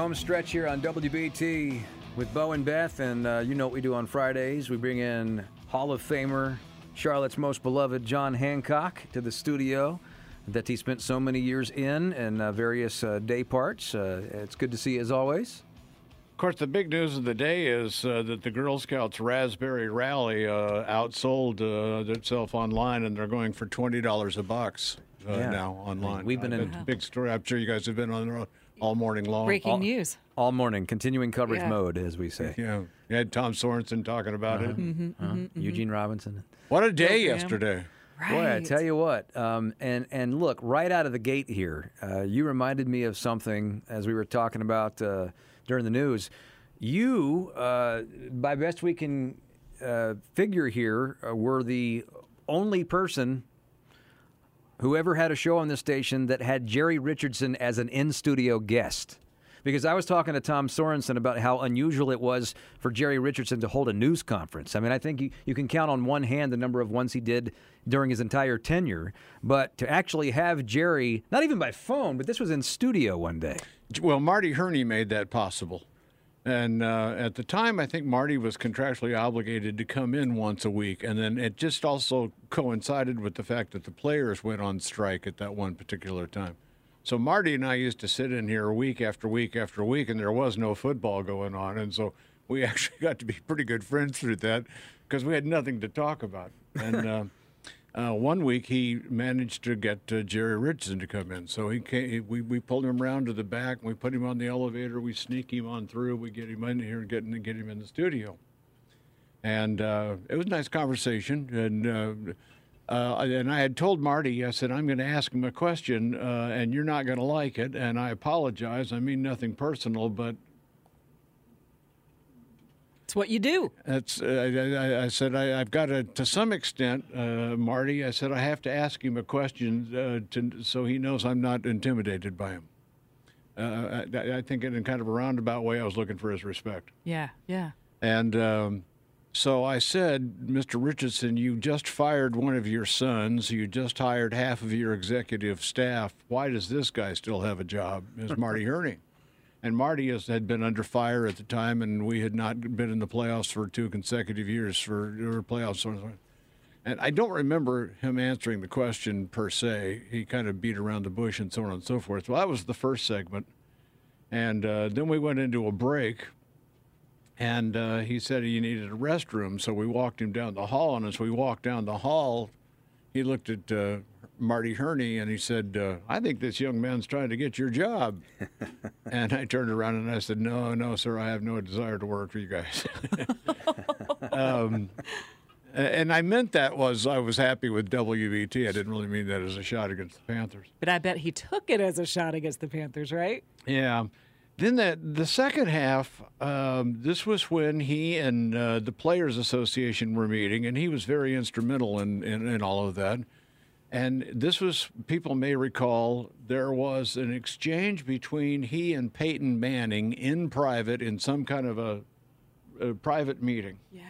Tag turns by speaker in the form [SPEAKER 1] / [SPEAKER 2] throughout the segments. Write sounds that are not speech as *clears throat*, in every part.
[SPEAKER 1] Home stretch here on WBT with Bo and Beth, and uh, you know what we do on Fridays. We bring in Hall of Famer, Charlotte's most beloved John Hancock to the studio that he spent so many years in and uh, various uh, day parts. Uh, it's good to see you as always.
[SPEAKER 2] Of course, the big news of the day is uh, that the Girl Scouts Raspberry Rally uh, outsold uh, itself online, and they're going for twenty dollars a box uh,
[SPEAKER 1] Yeah.
[SPEAKER 2] now online.
[SPEAKER 1] We've been
[SPEAKER 2] Uh,
[SPEAKER 1] in-
[SPEAKER 2] a big story. I'm sure you guys have been on the road all morning long.
[SPEAKER 3] Breaking
[SPEAKER 1] all-
[SPEAKER 3] news.
[SPEAKER 1] All morning, continuing coverage
[SPEAKER 3] Yeah.
[SPEAKER 1] mode, as we say.
[SPEAKER 2] Yeah, you had Tom Sorensen talking about it.
[SPEAKER 3] Mm-hmm.
[SPEAKER 1] Huh? Eugene Robinson.
[SPEAKER 2] What a day
[SPEAKER 3] Program.
[SPEAKER 2] yesterday!
[SPEAKER 3] Right.
[SPEAKER 1] Boy, I tell you what, um, and and look, right out of the gate here, uh, you reminded me of something as we were talking about uh, during the news. You, uh, by best we can uh, figure here, uh, were the only person who ever had a show on this station that had Jerry Richardson as an in studio guest. Because I was talking to Tom Sorensen about how unusual it was for Jerry Richardson to hold a news conference. I mean, I think you, you can count on one hand the number of ones he did during his entire tenure. But to actually have Jerry, not even by phone, but this was in studio one day.
[SPEAKER 2] Well, Marty Hurney made that possible. And uh, at the time, I think Marty was contractually obligated to come in once a week. And then it just also coincided with the fact that the players went on strike at that one particular time. So Marty and I used to sit in here week after week after week, and there was no football going on. And so we *laughs* actually got to be pretty good friends through that because we had nothing to talk about. And uh, uh, one week he managed to get uh, Jerry Richardson to come in. So he came, we, we pulled him around to the back, we put him on the elevator, we sneak him on through, we get him in here and get, get him in the studio. And uh, it was a nice conversation. And uh, uh, and I had told Marty, I said, I'm going to ask him a question, uh, and you're not going to like it. And I apologize. I mean nothing personal, but
[SPEAKER 3] It's what you do.
[SPEAKER 2] that's, uh, I, I, said, I, I've got to, to some extent, uh, Marty, I said, I have to ask him a question uh, to, so he knows I'm not intimidated by him. Uh, I, I think in kind of a roundabout way, I was looking for his respect.
[SPEAKER 3] Yeah, yeah.
[SPEAKER 2] And um, so I said, Mr. Richardson, you just fired one of your sons. You just hired half of your executive staff. Why does this guy still have a job? Is Marty *laughs* Hurney. And Marty has, had been under fire at the time, and we had not been in the playoffs for two consecutive years for or playoffs. And I don't remember him answering the question per se. He kind of beat around the bush and so on and so forth. Well, that was the first segment. And uh, then we went into a break. And uh, he said he needed a restroom, so we walked him down the hall. And as we walked down the hall, he looked at uh, Marty Hurney and he said, uh, "I think this young man's trying to get your job." *laughs* and I turned around and I said, "No, no, sir, I have no desire to work for you guys." *laughs* um, and I meant that was I was happy with WBT. I didn't really mean that as a shot against the Panthers.
[SPEAKER 3] But I bet he took it as a shot against the Panthers, right?
[SPEAKER 2] Yeah. Then the the second half, um, this was when he and uh, the Players Association were meeting, and he was very instrumental in, in, in all of that. And this was, people may recall, there was an exchange between he and Peyton Manning in private in some kind of a, a private meeting.
[SPEAKER 3] Yeah.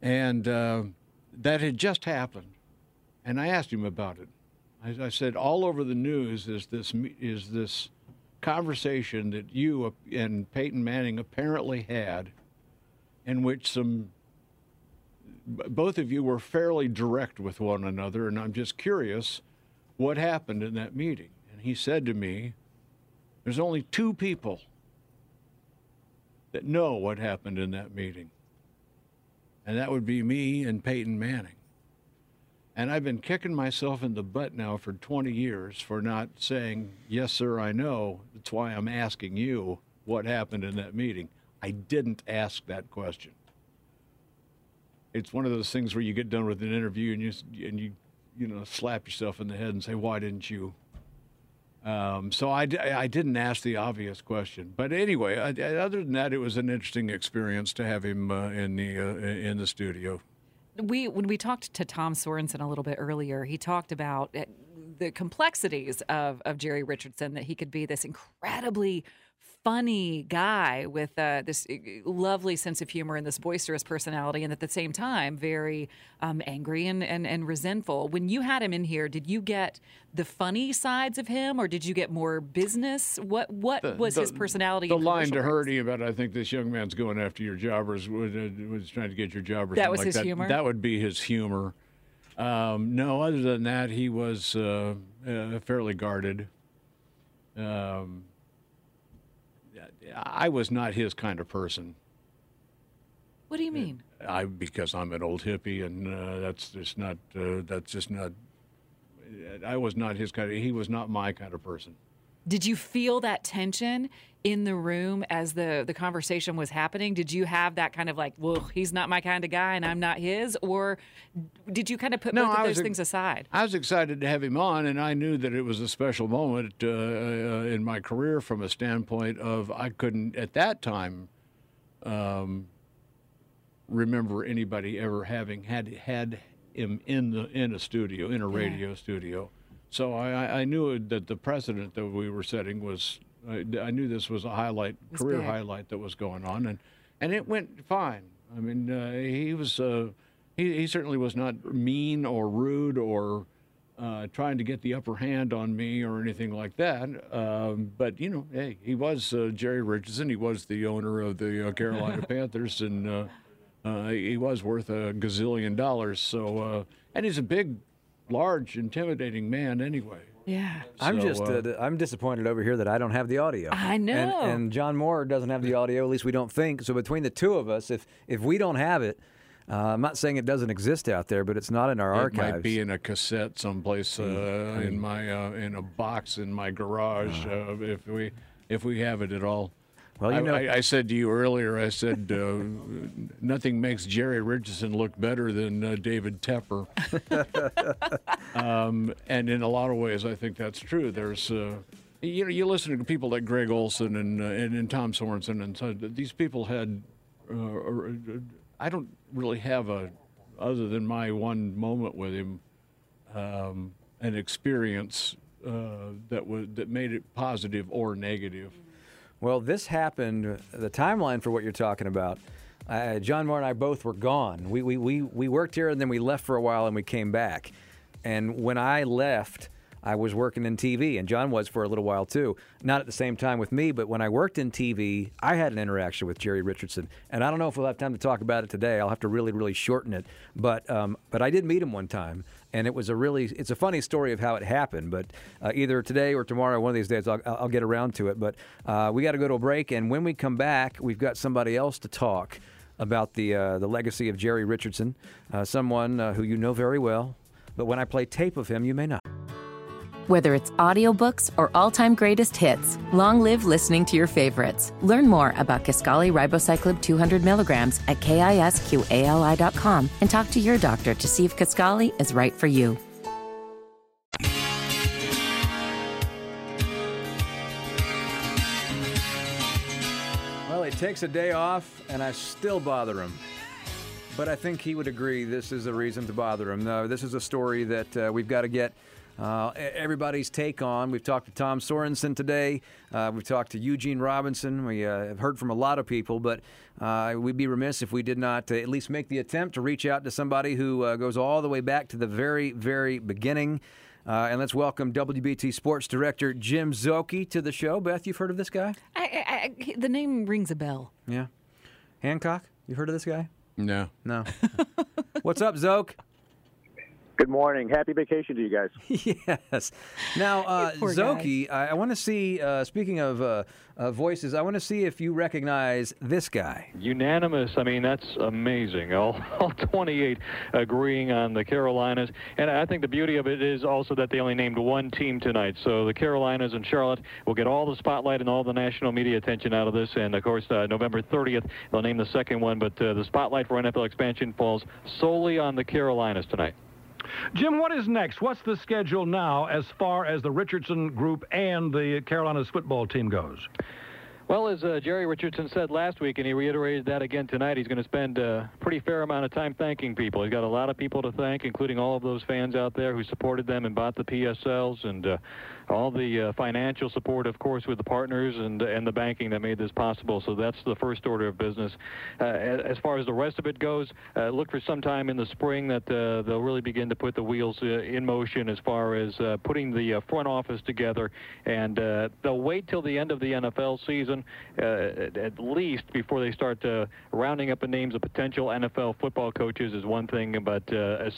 [SPEAKER 2] And uh, that had just happened. And I asked him about it. I, I said, all over the news is this is this conversation that you and Peyton Manning apparently had, in which some both of you were fairly direct with one another, and I'm just curious what happened in that meeting. And he said to me, "There's only two people that know what happened in that meeting." and that would be me and Peyton Manning. And I've been kicking myself in the butt now for 20 years for not saying, Yes, sir, I know. That's why I'm asking you what happened in that meeting. I didn't ask that question. It's one of those things where you get done with an interview and you and you you know slap yourself in the head and say, "Why didn't you?" Um, so I didn't ask the obvious question, but anyway, I, I- other than that, it was an interesting experience to have him uh, in the uh, in the studio.
[SPEAKER 3] we when we talked to Tom Sorensen a little bit earlier, he talked about uh, the complexities of of Jerry Richardson that he could be this incredibly funny guy with uh, this uh, lovely sense of humor and this boisterous personality, and at the same time very um, angry and, and and resentful. When you had him in here, did you get the funny sides of him, or did you get more business? What what was his personality?
[SPEAKER 2] The
[SPEAKER 3] in
[SPEAKER 2] line to? Herdy about I think this young man's going after your jobbers was, uh, was trying to get your job or
[SPEAKER 3] That was
[SPEAKER 2] like
[SPEAKER 3] his
[SPEAKER 2] that.
[SPEAKER 3] humor?
[SPEAKER 2] That would be his humor. Um, no, other than that, he was uh, uh, fairly guarded. Um, I was not his kind of person.
[SPEAKER 3] What do you mean?
[SPEAKER 2] I because I'm an old hippie, and uh, that's just not. Uh, that's just not. I was not his kind. Of, he was not my kind of person.
[SPEAKER 3] Did you feel that tension in the room as the the conversation was happening? Did you have that kind of like, well, he's not my kind of guy and I'm not his, or did you kind of put
[SPEAKER 2] No,
[SPEAKER 3] both of those things aside?
[SPEAKER 2] I was excited to have him on, and I knew that it was a special moment uh, uh, in my career from a standpoint of I couldn't at that time um, remember anybody ever having had had him in the in a studio in a radio studio. So I, I- knew that the precedent that we were setting was I, I knew this was a highlight
[SPEAKER 3] was
[SPEAKER 2] career
[SPEAKER 3] big.
[SPEAKER 2] highlight that was going on, and and it went fine. I mean, uh, he was uh, he, he certainly was not mean or rude or uh, trying to get the upper hand on me or anything like that. Um, but you know, hey, he was uh, Jerry Richardson. He was the owner of the uh, Carolina *laughs* Panthers, and uh, uh, he was worth a gazillion dollars. So, uh, and he's a big, large, intimidating man anyway.
[SPEAKER 3] Yeah.
[SPEAKER 1] I'm
[SPEAKER 2] So,
[SPEAKER 1] just
[SPEAKER 2] uh,
[SPEAKER 1] uh, I'm disappointed over here that I don't have the audio.
[SPEAKER 3] I know.
[SPEAKER 1] and John Moore doesn't have the audio. At least we don't think. So between the two of us, if if we don't have it, uh, I'm not saying it doesn't exist out there, but it's not in our
[SPEAKER 2] It
[SPEAKER 1] archives.
[SPEAKER 2] It might be in a cassette someplace uh, in my uh, in a box in my garage uh, if we if we have it at all.
[SPEAKER 1] Well, you
[SPEAKER 2] I,
[SPEAKER 1] know-
[SPEAKER 2] I, I said to you earlier. I said uh, *laughs* nothing makes Jerry Richardson look better than uh, David Tepper, *laughs* um, and in a lot of ways, I think that's true. There's uh, you know you listen to people like Greg Olsen and uh, and, and Tom Sorensen, and so these people had. Uh, I don't really have a, other than my one moment with him, um, an experience uh, that was that made it positive or negative.
[SPEAKER 1] Well, this happened. The timeline for what you're talking about. Uh, John Moore and I both were gone. We, we, we, we worked here and then we left for a while and we came back. And when I left, I was working in TV, and John was for a little while too. Not at the same time with me, but when I worked in TV, I had an interaction with Jerry Richardson. And I don't know if we'll have time to talk about it today. I'll have to really, really shorten it. But um, but I did meet him one time, and it was a really it's a funny story of how it happened. But uh, either today or tomorrow, one of these days, I'll, I'll get around to it. But uh, we got to go to a break, and when we come back, we've got somebody else to talk about the uh, the legacy of Jerry Richardson, uh, someone uh, who you know very well. But when I play tape of him, you may not.
[SPEAKER 4] Whether it's audiobooks or all-time greatest hits, long live listening to your favorites. Learn more about Kisqali Ribociclib 200 milligrams at kisqali.com and talk to your doctor to see if Kisqali is right for you.
[SPEAKER 1] Well, he takes a day off, and I still bother him. But I think he would agree this is a reason to bother him. No, this is a story that uh, we've got to get uh, everybody's take on. We've talked to Tom Sorensen today. Uh, we've talked to Eugene Robinson. We uh, have heard from a lot of people, but uh, we'd be remiss if we did not uh, at least make the attempt to reach out to somebody who uh, goes all the way back to the very, very beginning. Uh, and let's welcome WBT Sports Director Jim Szoke to the show. Beth, you've heard of this guy?
[SPEAKER 3] I, I, I, the name rings a bell.
[SPEAKER 1] Yeah. Hancock, you've heard of this guy?
[SPEAKER 2] No.
[SPEAKER 1] No. *laughs* What's up, Zoke?
[SPEAKER 5] Good morning. Happy vacation to you guys. *laughs*
[SPEAKER 1] yes. Now, *laughs* uh, Szoke, I, I want to see. Uh, speaking of uh, uh, voices, I want to see if you recognize this guy.
[SPEAKER 6] Unanimous. I mean, that's amazing. All, *laughs* all 28 agreeing on the Carolinas. And I think the beauty of it is also that they only named one team tonight. So the Carolinas and Charlotte will get all the spotlight and all the national media attention out of this. And of course, uh, November 30th, they'll name the second one. But uh, the spotlight for NFL expansion falls solely on the Carolinas tonight.
[SPEAKER 7] Jim, what is next? What's the schedule now as far as the Richardson group and the Carolinas football team goes?
[SPEAKER 6] Well, as uh, Jerry Richardson said last week, and he reiterated that again tonight, he's going to spend a pretty fair amount of time thanking people. He's got a lot of people to thank, including all of those fans out there who supported them and bought the PSLs, and uh, all the uh, financial support, of course, with the partners and and the banking that made this possible. So that's the first order of business. Uh, as far as the rest of it goes, uh, look for some time in the spring that uh, they'll really begin to put the wheels uh, in motion as far as uh, putting the uh, front office together, and they'll wait till the end of the NFL season at least before they start rounding up the names of potential NFL football coaches is one thing, but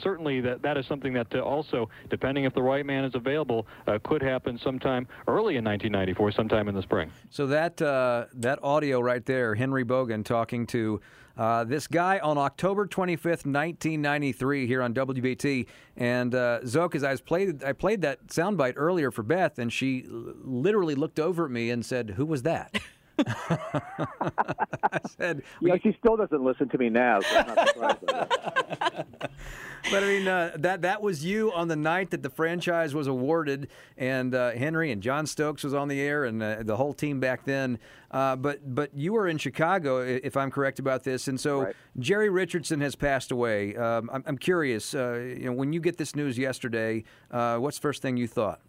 [SPEAKER 6] certainly that that is something that also, depending if the right man is available, could happen happen sometime early in 1994, sometime in the spring.
[SPEAKER 1] So that uh, that audio right there, Henry Boggan talking to uh, this guy on October 25th, 1993, here on WBT. And uh, Zoke, as I played, I played that soundbite earlier for Beth, and she literally looked over at me and said, "Who was that?" *laughs* I said,
[SPEAKER 5] "Yeah, she still doesn't listen to me now." So I'm not surprised *laughs*
[SPEAKER 1] but I mean, uh, that that was you on the night that the franchise was awarded, and uh, Henry and John Stokes was on the air, and uh, the whole team back then. Uh, but but you were in Chicago, if I'm correct about this, and so
[SPEAKER 5] right.
[SPEAKER 1] Jerry Richardson has passed away. Um, I'm, I'm, curious, uh, you know, when you get this news yesterday, uh, what's the first thing you thought?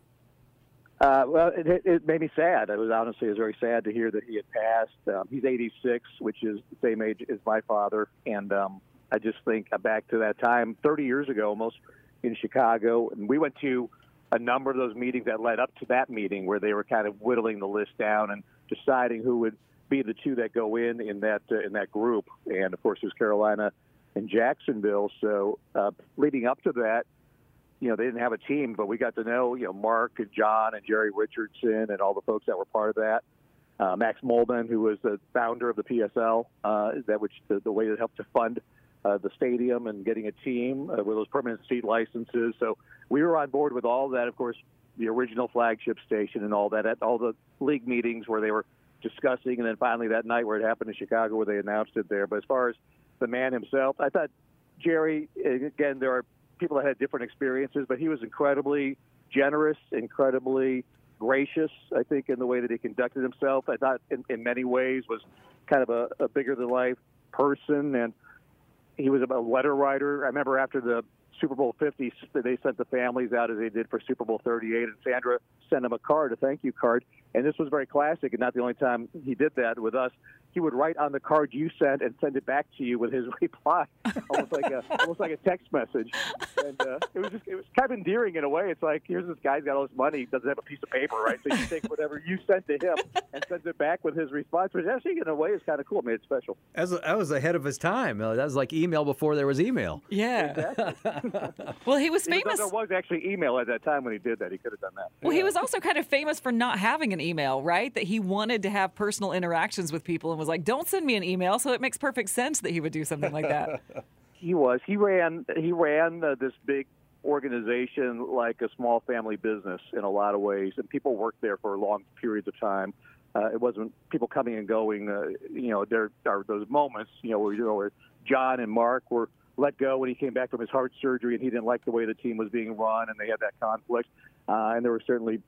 [SPEAKER 5] Uh, well, it, it, made me sad. It was honestly, it was very sad to hear that he had passed. Um, he's 86, which is the same age as my father, and um, I just think back to that time 30 years ago, almost in Chicago, and we went to a number of those meetings that led up to that meeting where they were kind of whittling the list down and deciding who would be the two that go in in that uh, in that group. And of course, there's Carolina and Jacksonville. So uh, leading up to that you know, they didn't have a team, but we got to know, you know, Mark and John and Jerry Richardson and all the folks that were part of that. Uh, Max Muhleman, who was the founder of the PSL, uh, that which the, the way that helped to fund uh, the stadium and getting a team uh, with those permanent seat licenses. So we were on board with all that. Of course, the original flagship station and all that at all the league meetings where they were discussing, and then finally that night where it happened in Chicago where they announced it there. But as far as the man himself, I thought Jerry. Again, there are people that had different experiences, but he was incredibly generous, incredibly gracious. I think in the way that he conducted himself. I thought in, in many ways was kind of a, a bigger than life person, and he was a letter writer. I remember after the Super Bowl 50, they sent the families out as they did for Super Bowl 38, and Sandra sent him a card, a thank you card. And this was very classic, and not the only time he did that with us. He would write on the card you sent and send it back to you with his *laughs* reply, almost like a almost like a text message. And uh, it was just it was kind of endearing in a way. It's like here's this guy's got all this money, he doesn't have a piece of paper, right? So you take whatever you sent to him and sends it back with his response, which actually in a way is kind of cool. I Made it special.
[SPEAKER 1] That was, that was ahead of his time. That was like email before there was email.
[SPEAKER 3] Yeah.
[SPEAKER 5] Exactly. *laughs*
[SPEAKER 3] well, he was famous.
[SPEAKER 5] There was actually email at that time when he did that. He could have done that.
[SPEAKER 3] Well, he was also kind of famous for not having an email, right? That he wanted to have personal interactions with people and was like, "Don't send me an email." So it makes perfect sense that he would do something like that. *laughs*
[SPEAKER 5] he was. He ran. He ran uh, this big organization like a small family business in a lot of ways, and people worked there for long periods of time. Uh, it wasn't people coming and going. Uh, you know, there are those moments. You know, where you know where John and Mark were let go when he came back from his heart surgery, and he didn't like the way the team was being run, and they had that conflict. Uh, and there were certainly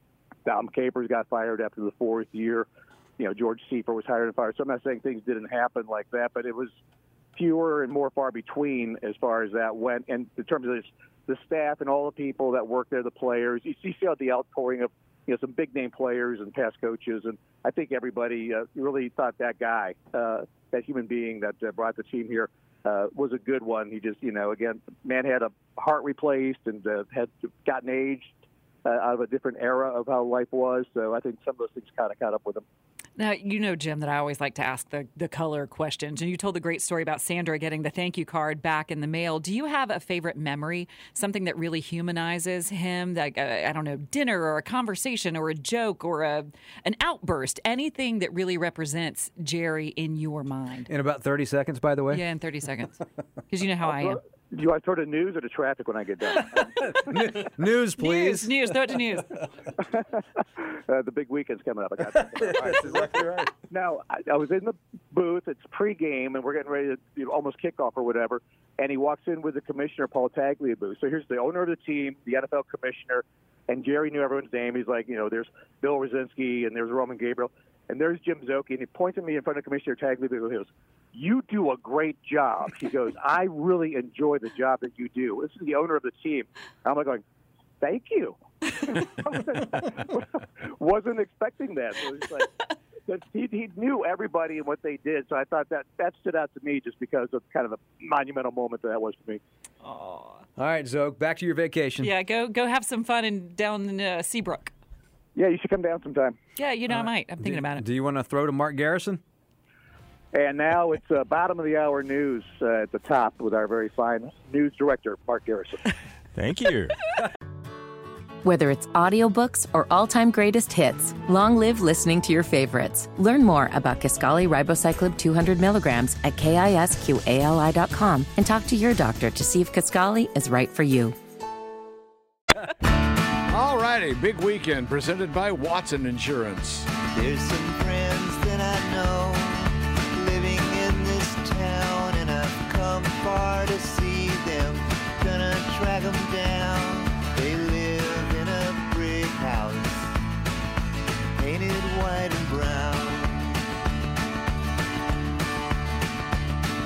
[SPEAKER 5] Dom Capers got fired after the fourth year. You know, George Seifert was hired and fired. So I'm not saying things didn't happen like that, but it was fewer and more far between as far as that went. And in terms of the staff and all the people that work there, the players, you see how the outpouring of you know some big name players and past coaches, and I think everybody uh, really thought that guy, uh, that human being that uh, brought the team here, uh, was a good one. He just, you know, again, man had a heart replaced and uh, had gotten aged uh, out of a different era of how life was. So I think some of those things kind of caught up with him.
[SPEAKER 3] Now, you know, Jim, that I always like to ask the, the color questions. And you told the great story about Sandra getting the thank you card back in the mail. Do you have a favorite memory, something that really humanizes him? Like, uh, I don't know, dinner or a conversation or a joke or a, an outburst, anything that really represents Jerry in your mind?
[SPEAKER 1] In about 30 seconds, by the way.
[SPEAKER 3] Yeah, in 30 seconds. Because you know how I am.
[SPEAKER 5] Do you want to throw to news or to traffic when I get done? *laughs*
[SPEAKER 1] News, please.
[SPEAKER 3] News, news, throw it to news. *laughs*
[SPEAKER 5] uh, the big weekend's coming up. I got That's exactly right. Now, I, I was in the booth. It's pregame, and we're getting ready to you know, almost kickoff or whatever. And he walks in with the commissioner, Paul Tagliabue. So here's the owner of the team, the NFL commissioner, and Jerry knew everyone's name. He's like, you know, there's Bill Rosinski and there's Roman Gabriel. And there's Jim Szoke, and he points at me in front of Commissioner Tagliabue. He goes, "You do a great job." He goes, *laughs* "I really enjoy the job that you do." This is the owner of the team. I'm like going, "Thank you." *laughs* Wasn't expecting that. So he's like, he, he knew everybody and what they did. So I thought that that stood out to me just because of kind of a monumental moment that that was for me.
[SPEAKER 1] All right, Zoke, back to your vacation.
[SPEAKER 3] Yeah, go go have some fun in down in uh, Seabrook.
[SPEAKER 5] Yeah, you should come down sometime.
[SPEAKER 3] Yeah, you know, I might. I'm thinking
[SPEAKER 1] do,
[SPEAKER 3] about it.
[SPEAKER 1] Do you want to throw to Mark Garrison?
[SPEAKER 5] And now it's uh, bottom of the hour news uh, at the top with our very fine news director, Mark Garrison. *laughs*
[SPEAKER 8] Thank you.
[SPEAKER 4] Whether it's audiobooks or all-time greatest hits, long live listening to your favorites. Learn more about Kisqali Ribociclib 200 milligrams at kisqali.com and talk to your doctor to see if Kisqali is right for you.
[SPEAKER 2] Big weekend presented by Watson Insurance.
[SPEAKER 9] There's some friends that I know living in this town, and I've come far to see them. Gonna track them down. They live in a brick house, painted white and brown.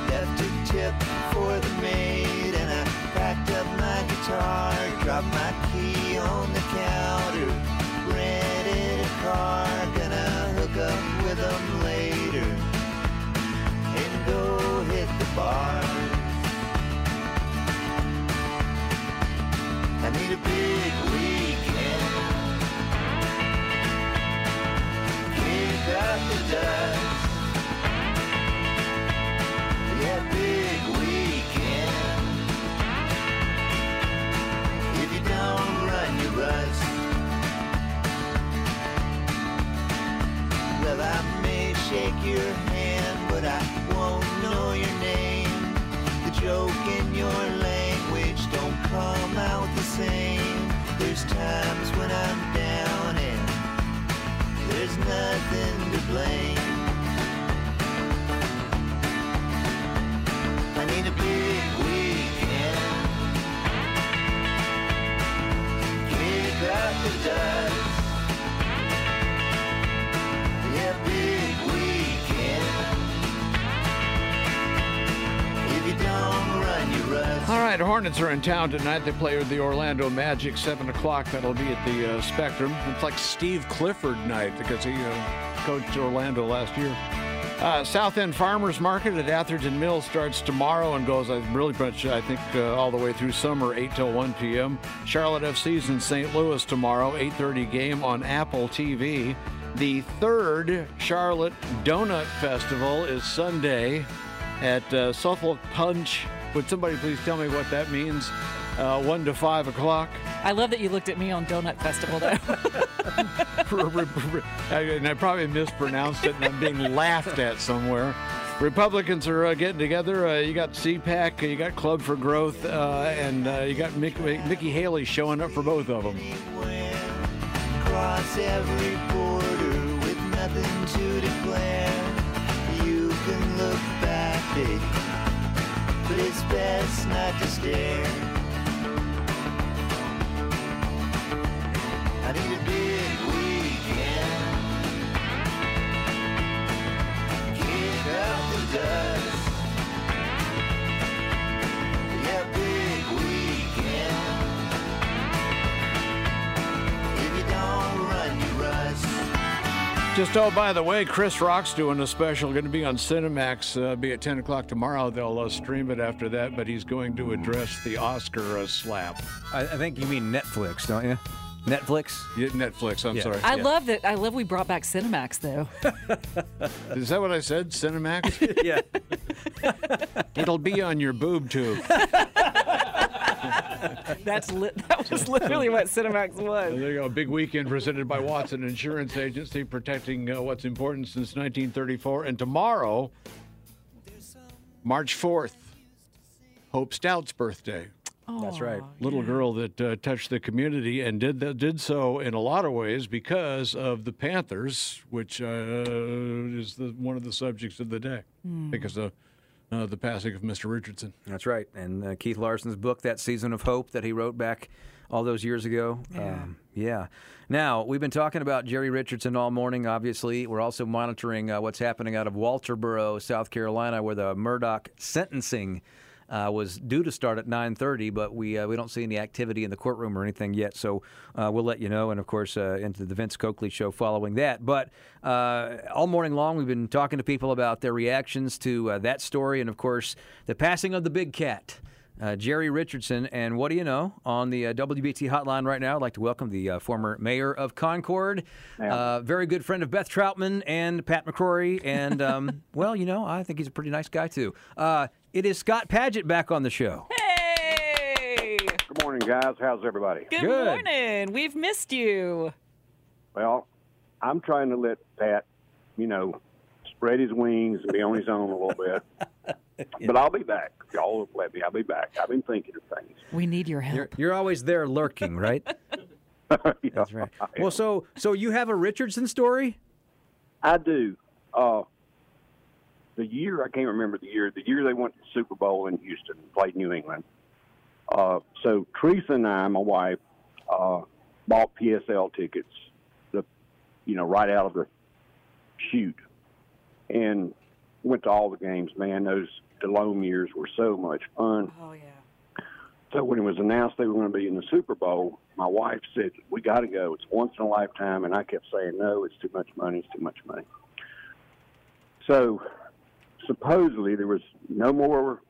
[SPEAKER 9] Left a tip for the maid, and I packed up my guitar, dropped my key on the counter, rented a car, gonna hook up with them later, and go hit the bars. I need a big weekend, kick up the dust. Your hand, but I won't know your name. The joke in your language don't come out the same. There's times when I'm down and there's nothing to blame. I need a big weekend. Kick up the dust.
[SPEAKER 2] All right, Hornets are in town tonight. They play the Orlando Magic, 7 o'clock. That'll be at the uh, Spectrum. It's like Steve Clifford night because he uh, coached Orlando last year. Uh, South End Farmers Market at Atherton Mills starts tomorrow and goes uh, really much, I think, uh, all the way through summer, 8 till 1 p.m. Charlotte FC's in St. Louis tomorrow, 8.30 game on Apple TV. The third Charlotte Donut Festival is Sunday at uh, Suffolk Punch. Would somebody please tell me what that means? Uh, 1 to 5 o'clock.
[SPEAKER 3] I love that you looked at me on Donut Festival, though. *laughs*
[SPEAKER 2] and I probably mispronounced it and I'm being laughed at somewhere. Republicans are uh, getting together. Uh, you got CPAC, you got Club for Growth, uh, and uh, you got Mick, Mickey Haley showing up for both of them.
[SPEAKER 9] Cross but it's best not to stare. I need a big weekend. Kick up the dust.
[SPEAKER 2] Just oh, by the way, Chris Rock's doing a special. Going to be on Cinemax. Uh, be at 10 o'clock tomorrow. They'll uh, stream it after that. But he's going to address the Oscar uh, slap.
[SPEAKER 1] I, I think you mean Netflix, don't you? Netflix.
[SPEAKER 2] Yeah, Netflix. I'm
[SPEAKER 1] Yeah.
[SPEAKER 2] sorry.
[SPEAKER 3] I love that. I love we brought back Cinemax though. *laughs*
[SPEAKER 2] Is that what I said? Cinemax? *laughs*
[SPEAKER 1] yeah. *laughs*
[SPEAKER 2] It'll be on your boob tube.
[SPEAKER 3] That's li- that was literally what Cinemax was.
[SPEAKER 2] There you go. Big weekend presented by Watson Insurance Agency, protecting uh, what's important since 1934. And tomorrow, March 4th, Hope Stout's birthday.
[SPEAKER 1] That's right.
[SPEAKER 2] Little girl that uh, touched the community and did that, did so in a lot of ways because of the Panthers, which uh, is the, one of the subjects of the day because of uh, the passing of Mr. Richardson.
[SPEAKER 1] That's right. And uh, Keith Larson's book, That Season of Hope, that he wrote back all those years ago. Yeah. Um, yeah. Now, we've been talking about Jerry Richardson all morning, obviously. We're also monitoring uh, what's happening out of Walterboro, South Carolina, where the Murdaugh sentencing uh, was due to start at 9:30, but we uh, we don't see any activity in the courtroom or anything yet. So uh, we'll let you know, and of course, uh, into the Vince Coakley show following that. But uh, all morning long, we've been talking to people about their reactions to uh, that story, and of course, the passing of the big cat. Uh, Jerry Richardson, and what do you know? On the uh, WBT hotline right now, I'd like to welcome the uh, former mayor of Concord, uh, very good friend of Beth Troutman and Pat McCrory, and um, *laughs* well, you know, I think he's a pretty nice guy too. Uh, it is Scott Padgett back on the show.
[SPEAKER 3] Hey,
[SPEAKER 8] Good morning, guys. How's everybody?
[SPEAKER 3] good,
[SPEAKER 1] Good.
[SPEAKER 3] morning. We've missed you.
[SPEAKER 8] Well, I'm trying to let Pat, you know, spread his wings and be on his own a little bit. *laughs* *laughs* But I'll be back. Y'all will let me, I'll be back. I've been thinking of things.
[SPEAKER 3] We need your help.
[SPEAKER 1] You're, you're always there lurking, right?
[SPEAKER 8] You *laughs* *laughs*
[SPEAKER 1] That's right. Well, so so you have a Richardson story?
[SPEAKER 8] I do. Uh, the year I can't remember the year. The year they went to the Super Bowl in Houston, played New England. Uh, so Teresa and I, my wife, uh, bought PSL tickets. The, you know, right out of the chute, and went to all the games. Man, those Delhomme years were so much fun.
[SPEAKER 3] Oh yeah.
[SPEAKER 8] So when it was announced they were going to be in the Super Bowl, my wife said, "We got to go. It's once in a lifetime." And I kept saying, "No, it's too much money. It's too much money." So supposedly there was no more,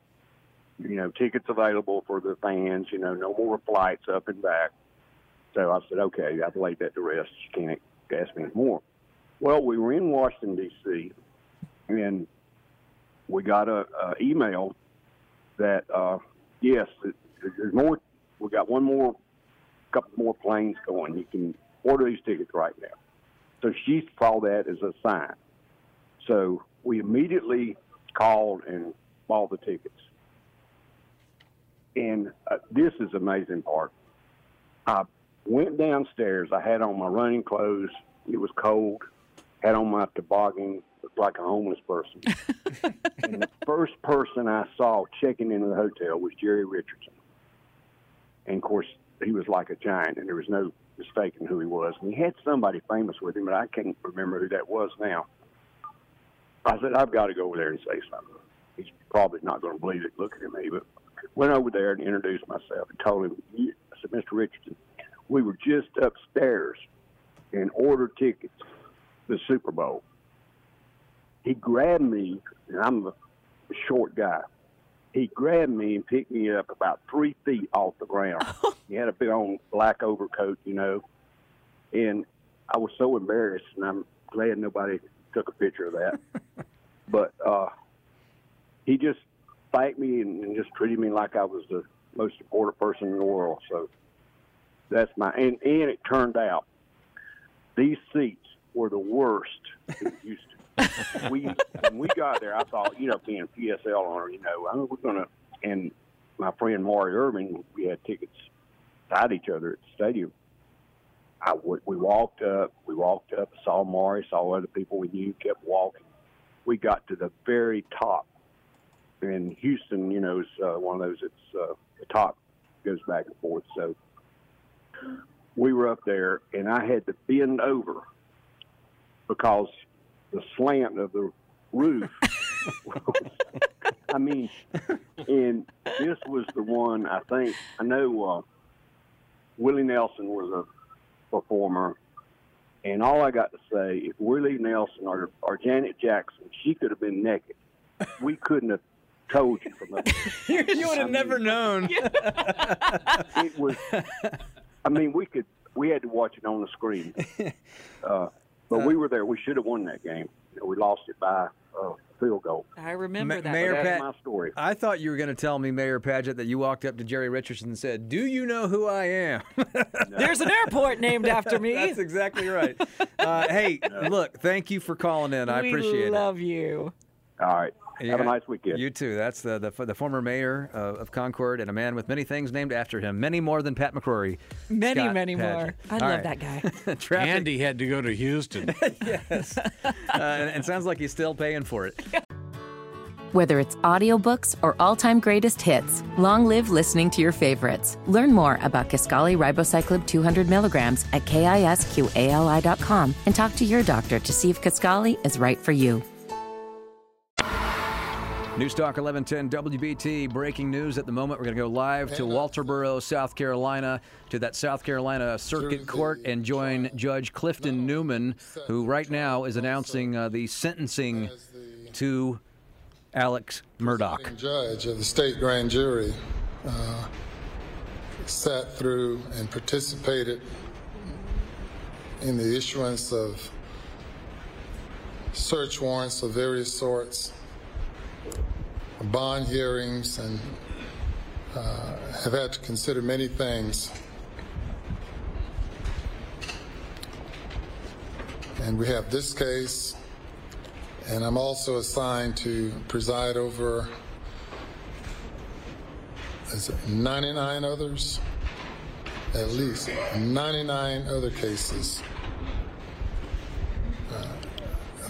[SPEAKER 8] you know, tickets available for the fans. You know, no more flights up and back. So I said, "Okay, I've laid that to rest. You can't ask me anymore." Well, we were in Washington D.C. and we got a, a email that uh, yes, there's more. We got one more, couple more planes going. You can order these tickets right now. So she saw that as a sign. So we immediately called and bought the tickets. And uh, this is amazing part. I went downstairs. I had on my running clothes. It was cold. Had on my toboggan, looked like a homeless person. *laughs* and the first person I saw checking into the hotel was Jerry Richardson. And of course, he was like a giant, and there was no mistaking who he was. And he had somebody famous with him, but I can't remember who that was now. I said, I've got to go over there and say something. He's probably not going to believe it looking at me, but went over there and introduced myself and told him, I said, Mr. Richardson, we were just upstairs and ordered tickets to the Super Bowl. He grabbed me, and I'm a short guy. He grabbed me and picked me up about three feet off the ground. *laughs* he had a big old black overcoat, you know, and I was so embarrassed, and I'm glad nobody took a picture of that. *laughs* but uh, he just thanked me and, and just treated me like I was the most important person in the world. So that's my and and it turned out these seats were the worst in Houston. We when we got there, I thought, you know, being PSL owner, you know, I mean, we're gonna. And my friend Maury Irving, we had tickets tied each other at the stadium. I we walked up, we walked up, saw Maury, saw other people we knew, kept walking. We got to the very top. And Houston, you know, is uh, one of those. It's uh, the top goes back and forth. So we were up there, and I had to bend over because the slant of the roof. *laughs* I mean, and this was the one I think I know. Uh, Willie Nelson was a performer, and all I got to say, if Willie Nelson or, or Janet Jackson, she could have been naked. We couldn't have told you from the. *laughs*
[SPEAKER 1] you would have never known. *laughs*
[SPEAKER 8] It was. I mean, we could. we had to watch it on the screen. uh, but we were there. We should have won that game. You know, we lost it by uh, field goal.
[SPEAKER 3] I remember
[SPEAKER 1] Ma-
[SPEAKER 3] that.
[SPEAKER 1] Mayor
[SPEAKER 8] That's
[SPEAKER 1] Pat,
[SPEAKER 8] my story.
[SPEAKER 1] I thought you were going to tell me, Mayor Padgett, that you walked up to Jerry Richardson and said, "Do you know who I am?" *laughs*
[SPEAKER 3] There's an airport named after me. *laughs*
[SPEAKER 1] That's exactly right. Uh, hey, *laughs* look, thank you for calling in. I appreciate it.
[SPEAKER 3] we love you.
[SPEAKER 8] All right.
[SPEAKER 1] It.
[SPEAKER 8] Have a nice weekend.
[SPEAKER 1] You too. That's the the, the former mayor uh, of Concord and a man with many things named after him. Many more than Pat McCrory.
[SPEAKER 3] Many,
[SPEAKER 1] Scott
[SPEAKER 3] many more. I
[SPEAKER 1] All
[SPEAKER 3] love
[SPEAKER 1] right.
[SPEAKER 3] that guy. *laughs*
[SPEAKER 1] Traffic,
[SPEAKER 2] Andy had to go to Houston. *laughs*
[SPEAKER 1] yes. uh, and it sounds like he's still paying for it. *laughs*
[SPEAKER 4] Whether it's audiobooks or all-time greatest hits, long live listening to your favorites. Learn more about Kisqali Ribociclib 200 milligrams at kisqali.com and talk to your doctor to see if Kisqali is right for you.
[SPEAKER 1] News Talk 1110 WBT. Breaking news at the moment. We're going to go live to Walterboro, South Carolina, to that South Carolina Circuit Court and join Judge Clifton Newman, who right now is announcing uh, the sentencing to Alex
[SPEAKER 10] Murdaugh. judge of the state grand jury uh, sat through and participated in the issuance of search warrants of various sorts, bond hearings, and uh, have had to consider many things. And we have this case, and I'm also assigned to preside over is it 99 others? At least 99 other cases.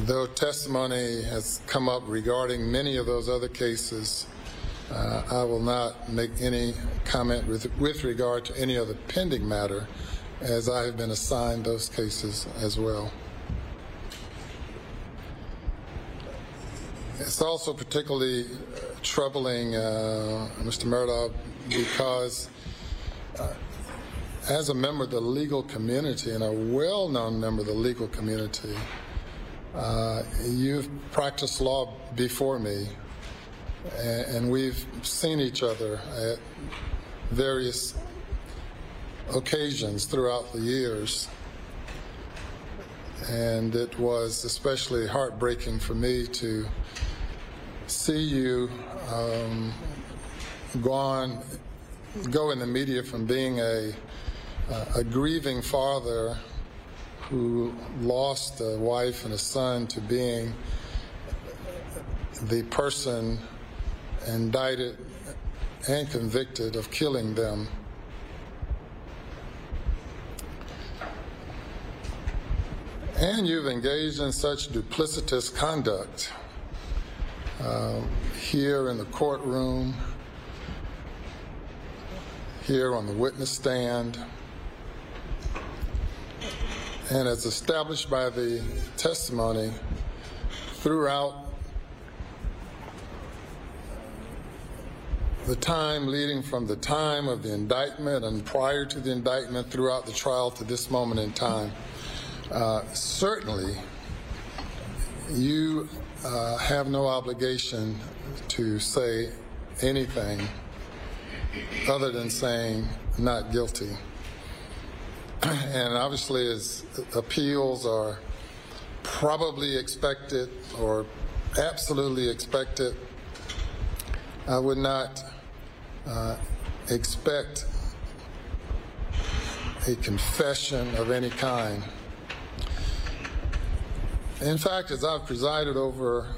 [SPEAKER 10] Though testimony has come up regarding many of those other cases, uh, I will not make any comment with, with regard to any other pending matter, as I have been assigned those cases as well. It's also particularly uh, troubling, uh, Mr. Murdaugh, because uh, as a member of the legal community and a well-known member of the legal community, uh, you've practiced law before me, and, and we've seen each other at various occasions throughout the years. And it was especially heartbreaking for me to see you um, go on, go in the media from being a, a grieving father who lost a wife and a son to being the person indicted and convicted of killing them. And you've engaged in such duplicitous conduct uh, here in the courtroom, here on the witness stand, and as established by the testimony throughout the time leading from the time of the indictment and prior to the indictment throughout the trial to this moment in time. Uh, certainly, you uh, have no obligation to say anything other than saying not guilty. *clears throat* and obviously, as appeals are probably expected or absolutely expected, I would not uh, expect a confession of any kind. In fact, as I've presided over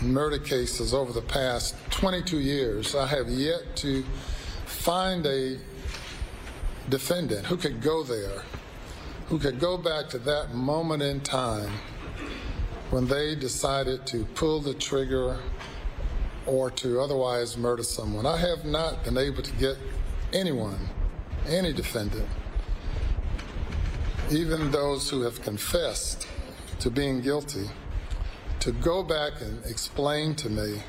[SPEAKER 10] murder cases over the past 22 years, I have yet to find a defendant who could go there, who could go back to that moment in time when they decided to pull the trigger or to otherwise murder someone. I have not been able to get anyone, any defendant, even those who have confessed to being guilty, to go back and explain to me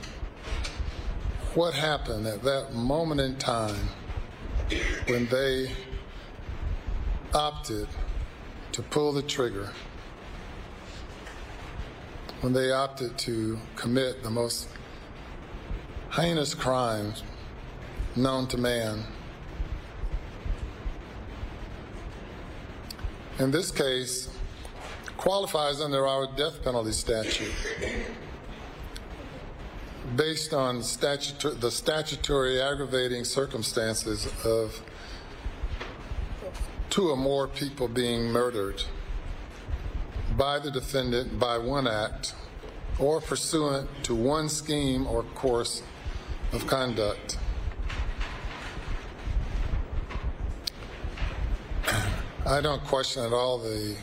[SPEAKER 10] what happened at that moment in time when they opted to pull the trigger, when they opted to commit the most heinous crimes known to man. in this case, qualifies under our death penalty statute based on statutory, the statutory aggravating circumstances of two or more people being murdered by the defendant by one act or pursuant to one scheme or course of conduct. I don't question at all the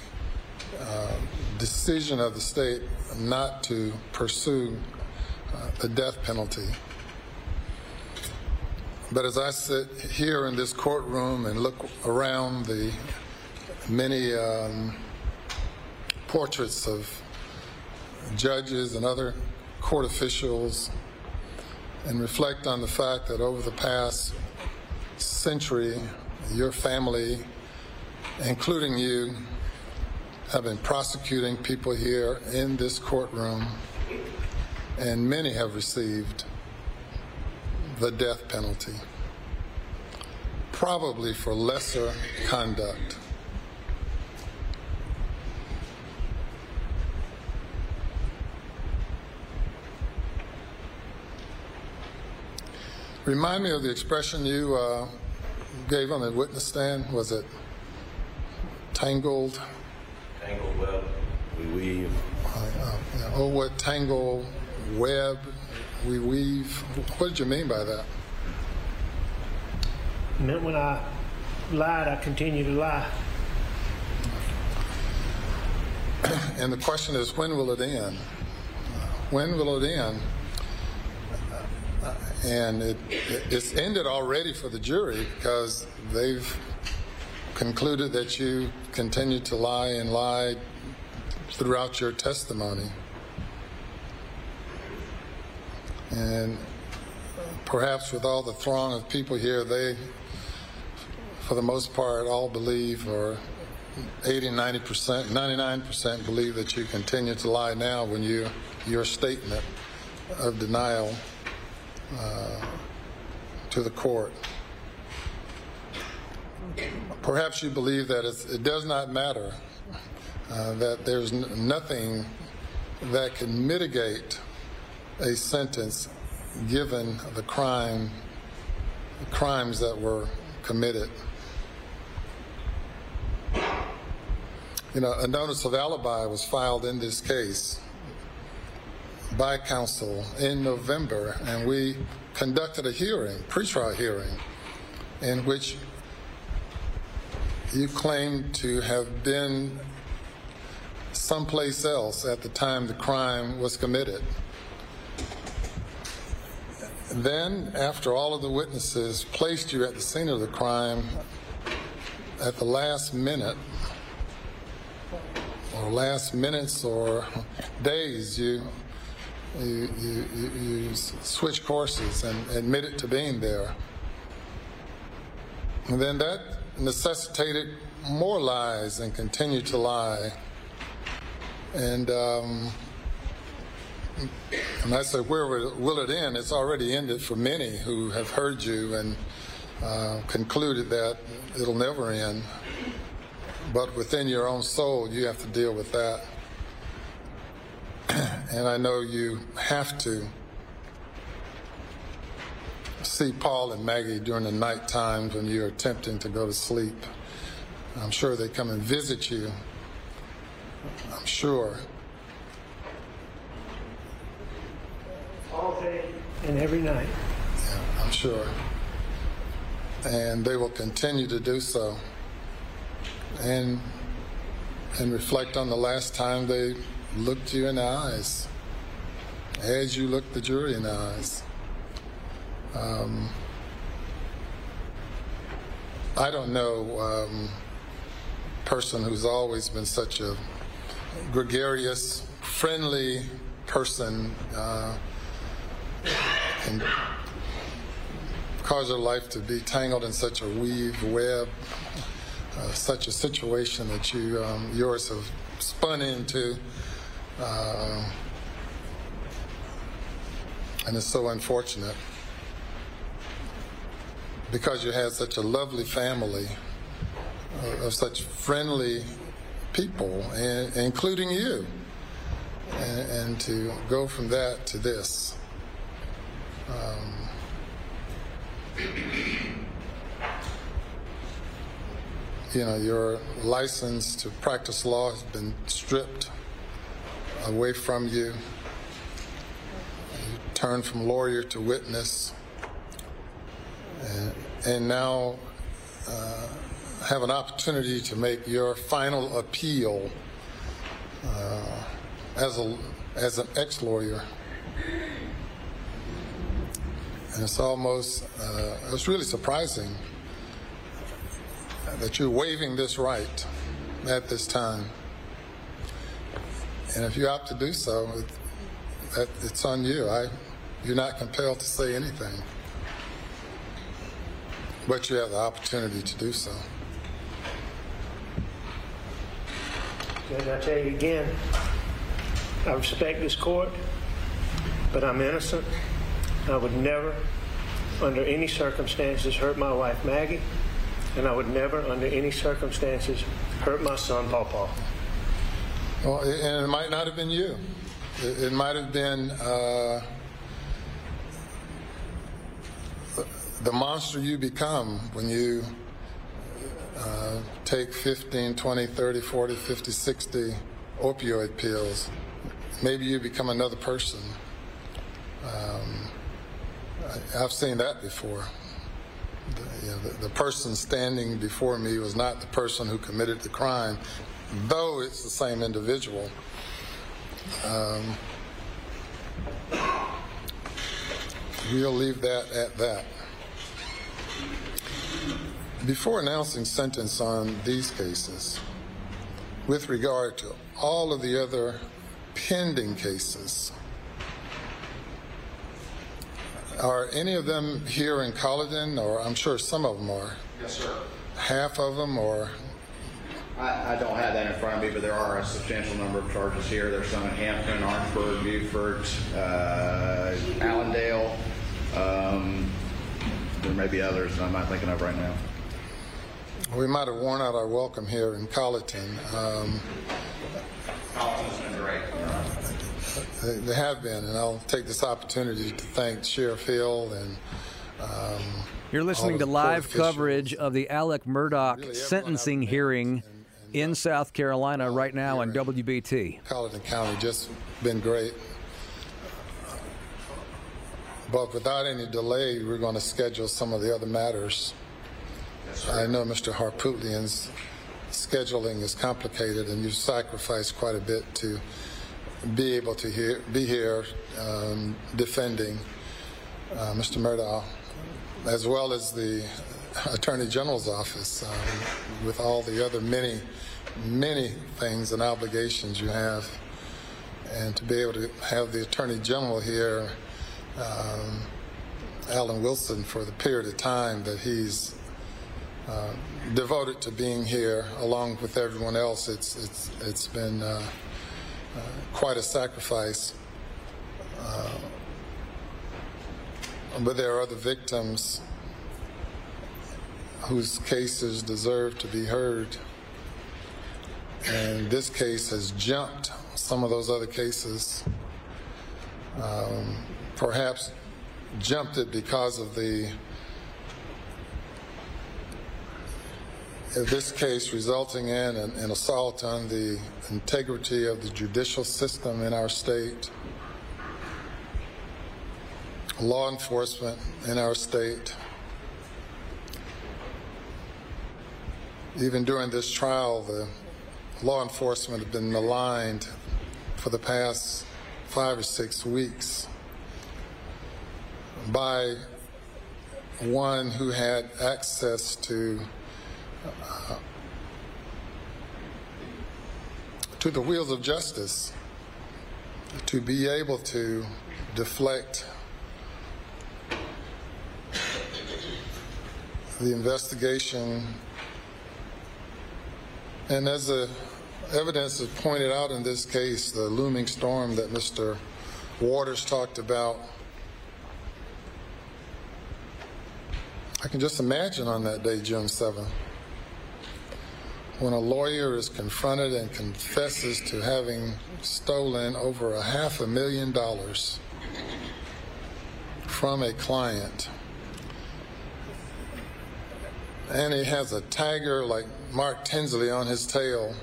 [SPEAKER 10] uh, decision of the state not to pursue uh, the death penalty. But as I sit here in this courtroom and look around the many um, portraits of judges and other court officials and reflect on the fact that over the past century, your family, including you, have been prosecuting people here in this courtroom, and many have received the death penalty, probably for lesser conduct. Remind me of the expression you uh, gave on the witness stand. Was it tangled?
[SPEAKER 11] Tangled web, we weave.
[SPEAKER 10] Uh, uh, oh, what tangle web we weave. What did you mean by that?
[SPEAKER 12] It meant when I lied, I continue to lie. *clears throat*
[SPEAKER 10] And the question is, when will it end? When will it end? And it, it's ended already for the jury because they've concluded that you continued to lie and lied throughout your testimony. And perhaps with all the throng of people here, they, for the most part, all believe, or 80, 90 percent, 99 percent believe that you continue to lie now when you your statement of denial uh, to the court. Perhaps you believe that it does not matter, uh, that there's nothing that can mitigate a sentence given the crime, the crimes that were committed. You know, a notice of alibi was filed in this case by counsel in November, and we conducted a hearing, pretrial hearing, in which you claimed to have been someplace else at the time the crime was committed. Then, after all of the witnesses placed you at the scene of the crime, at the last minute, or last minutes or *laughs* days, you you, you, you, switch courses and admit it to being there. And then that necessitated more lies and continued to lie. And um, and I said, where will it, end? It's already ended for many who have heard you and uh, concluded that it'll never end. But within your own soul, you have to deal with that. *clears throat* and I know you have to see Paul and Maggie during the night times when you're attempting to go to sleep. I'm sure they come and visit you. I'm sure.
[SPEAKER 12] Day and every night.
[SPEAKER 10] Yeah, I'm sure. And they will continue to do so. And and reflect on the last time they looked you in the eyes, as you looked the jury in the eyes. Um, I don't know um, person who's always been such a gregarious, friendly person uh, and cause your life to be tangled in such a weave web, uh, such a situation that you um, yours have spun into. Uh, and it's so unfortunate because you had such a lovely family uh, of such friendly people, and, including you, and, and to go from that to this. Um, *clears throat* you know, your license to practice law has been stripped away from you. You turn from lawyer to witness, and, and now uh, have an opportunity to make your final appeal uh, as a as an ex-lawyer. And it's almost uh, it's really surprising that you're waiving this right at this time. And if you opt to do so, it, it's on you. I, you're not compelled to say anything. But you have the opportunity to do so.
[SPEAKER 12] Judge, I tell you again, I respect this court, but I'm innocent. I would never, under any circumstances, hurt my wife Maggie, and I would never, under any circumstances, hurt my son Paw Paw.
[SPEAKER 10] Well, and it might not have been you. It, it might have been uh, the monster you become when you uh, take 15, 20, 30, 40, 50, 60 opioid pills. Maybe you become another person. Um, I've seen that before. The, you know, the, the person standing before me was not the person who committed the crime, though it's the same individual. Um, we'll leave that at that. Before announcing sentence on these cases, with regard to all of the other pending cases, are any of them here in Colleton, or I'm sure some of them are?
[SPEAKER 13] Yes, sir.
[SPEAKER 10] Half of them, or
[SPEAKER 13] I, I don't have that in front of me, but there are a substantial number of charges here. There's some in Hampton, Orangeburg, Beaufort, uh, Allendale. Um, there may be others that I'm not thinking of right now.
[SPEAKER 10] we might have worn out our welcome here in Colleton. Um,
[SPEAKER 13] Colleton's been great.
[SPEAKER 10] They, they have been, and I'll take this opportunity to thank Sheriff Hill and. Um,
[SPEAKER 1] You're listening
[SPEAKER 10] all
[SPEAKER 1] to live coverage of the Alec Murdaugh
[SPEAKER 10] Really,
[SPEAKER 1] sentencing
[SPEAKER 10] out there
[SPEAKER 1] hearing in South Carolina right now on WBT.
[SPEAKER 10] Colleton County just been great. But without any delay, we're going to schedule some of the other matters. I know Mr. Harpootlian's scheduling is complicated, and you've sacrificed quite a bit to be able to hear, be here um, defending uh, Mr. Murdaugh, as well as the Attorney General's office, um, with all the other many, many things and obligations you have. And to be able to have the Attorney General here, um, Alan Wilson, for the period of time that he's uh, devoted to being here, along with everyone else, it's it's it's been uh, quite a sacrifice. Uh, but there are other victims whose cases deserve to be heard. And this case has jumped some of those other cases. Um, perhaps jumped it because of the this case resulting in an, an assault on the integrity of the judicial system in our state, law enforcement in our state. Even during this trial, the law enforcement have been maligned for the past five or six weeks by one who had access to to the wheels of justice to be able to deflect the investigation and as the evidence is pointed out in this case the looming storm that Mr. Waters talked about I can just imagine on that day, June 7th, when a lawyer is confronted and confesses to having stolen over a half a million dollars from a client, and he has a tiger like Mark Tinsley on his tail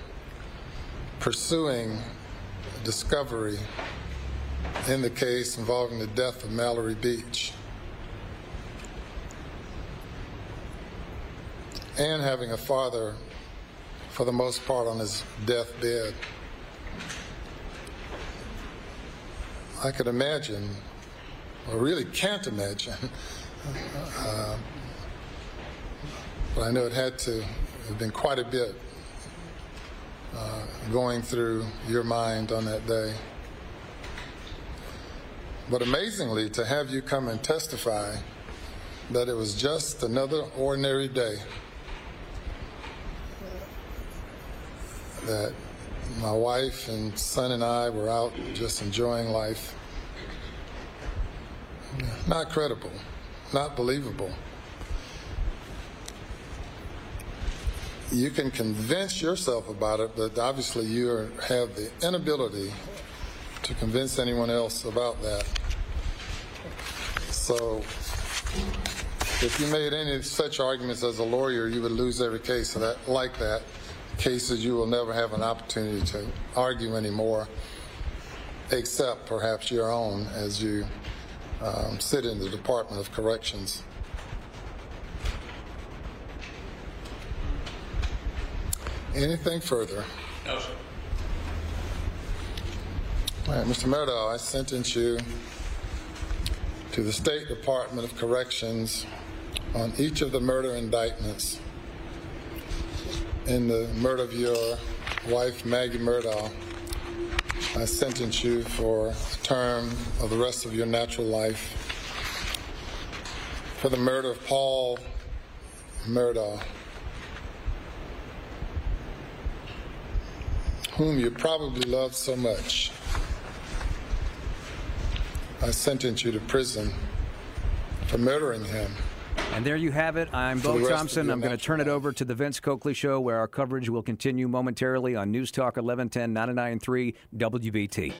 [SPEAKER 10] pursuing discovery in the case involving the death of Mallory Beach. And having a father, for the most part, on his deathbed. I could imagine, or really can't imagine, *laughs* uh, but I know it had to have been quite a bit uh, going through your mind on that day. But amazingly, to have you come and testify that it was just another ordinary day, that my wife and son and I were out just enjoying life. Not credible, not believable. You can convince yourself about it, but obviously you are, have the inability to convince anyone else about that. So, if you made any such arguments as a lawyer, you would lose every case that, like that. Cases you will never have an opportunity to argue anymore, except perhaps your own as you um, sit in the Department of Corrections. Anything further?
[SPEAKER 11] No, sir.
[SPEAKER 10] All right, Mr. Murdaugh, I sentence you to the State Department of Corrections on each of the murder indictments in the murder of your wife, Maggie Murdaugh. I sentence you for a term of the rest of your natural life for the murder of Paul Murdaugh, whom you probably loved so much. I sentence you to prison for murdering him.
[SPEAKER 1] And there you have it. I'm
[SPEAKER 10] For
[SPEAKER 1] Bo Thompson. I'm going to turn it over to the Vince Coakley Show, where our coverage will continue momentarily on News Talk 1110 99.3 WBT.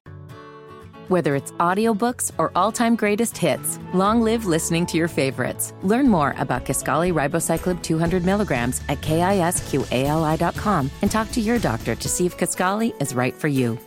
[SPEAKER 4] Whether it's audiobooks or all-time greatest hits, long live listening to your favorites. Learn more about Kisqali Ribociclib 200 milligrams at kisqali.com and talk to your doctor to see if Kisqali is right for you.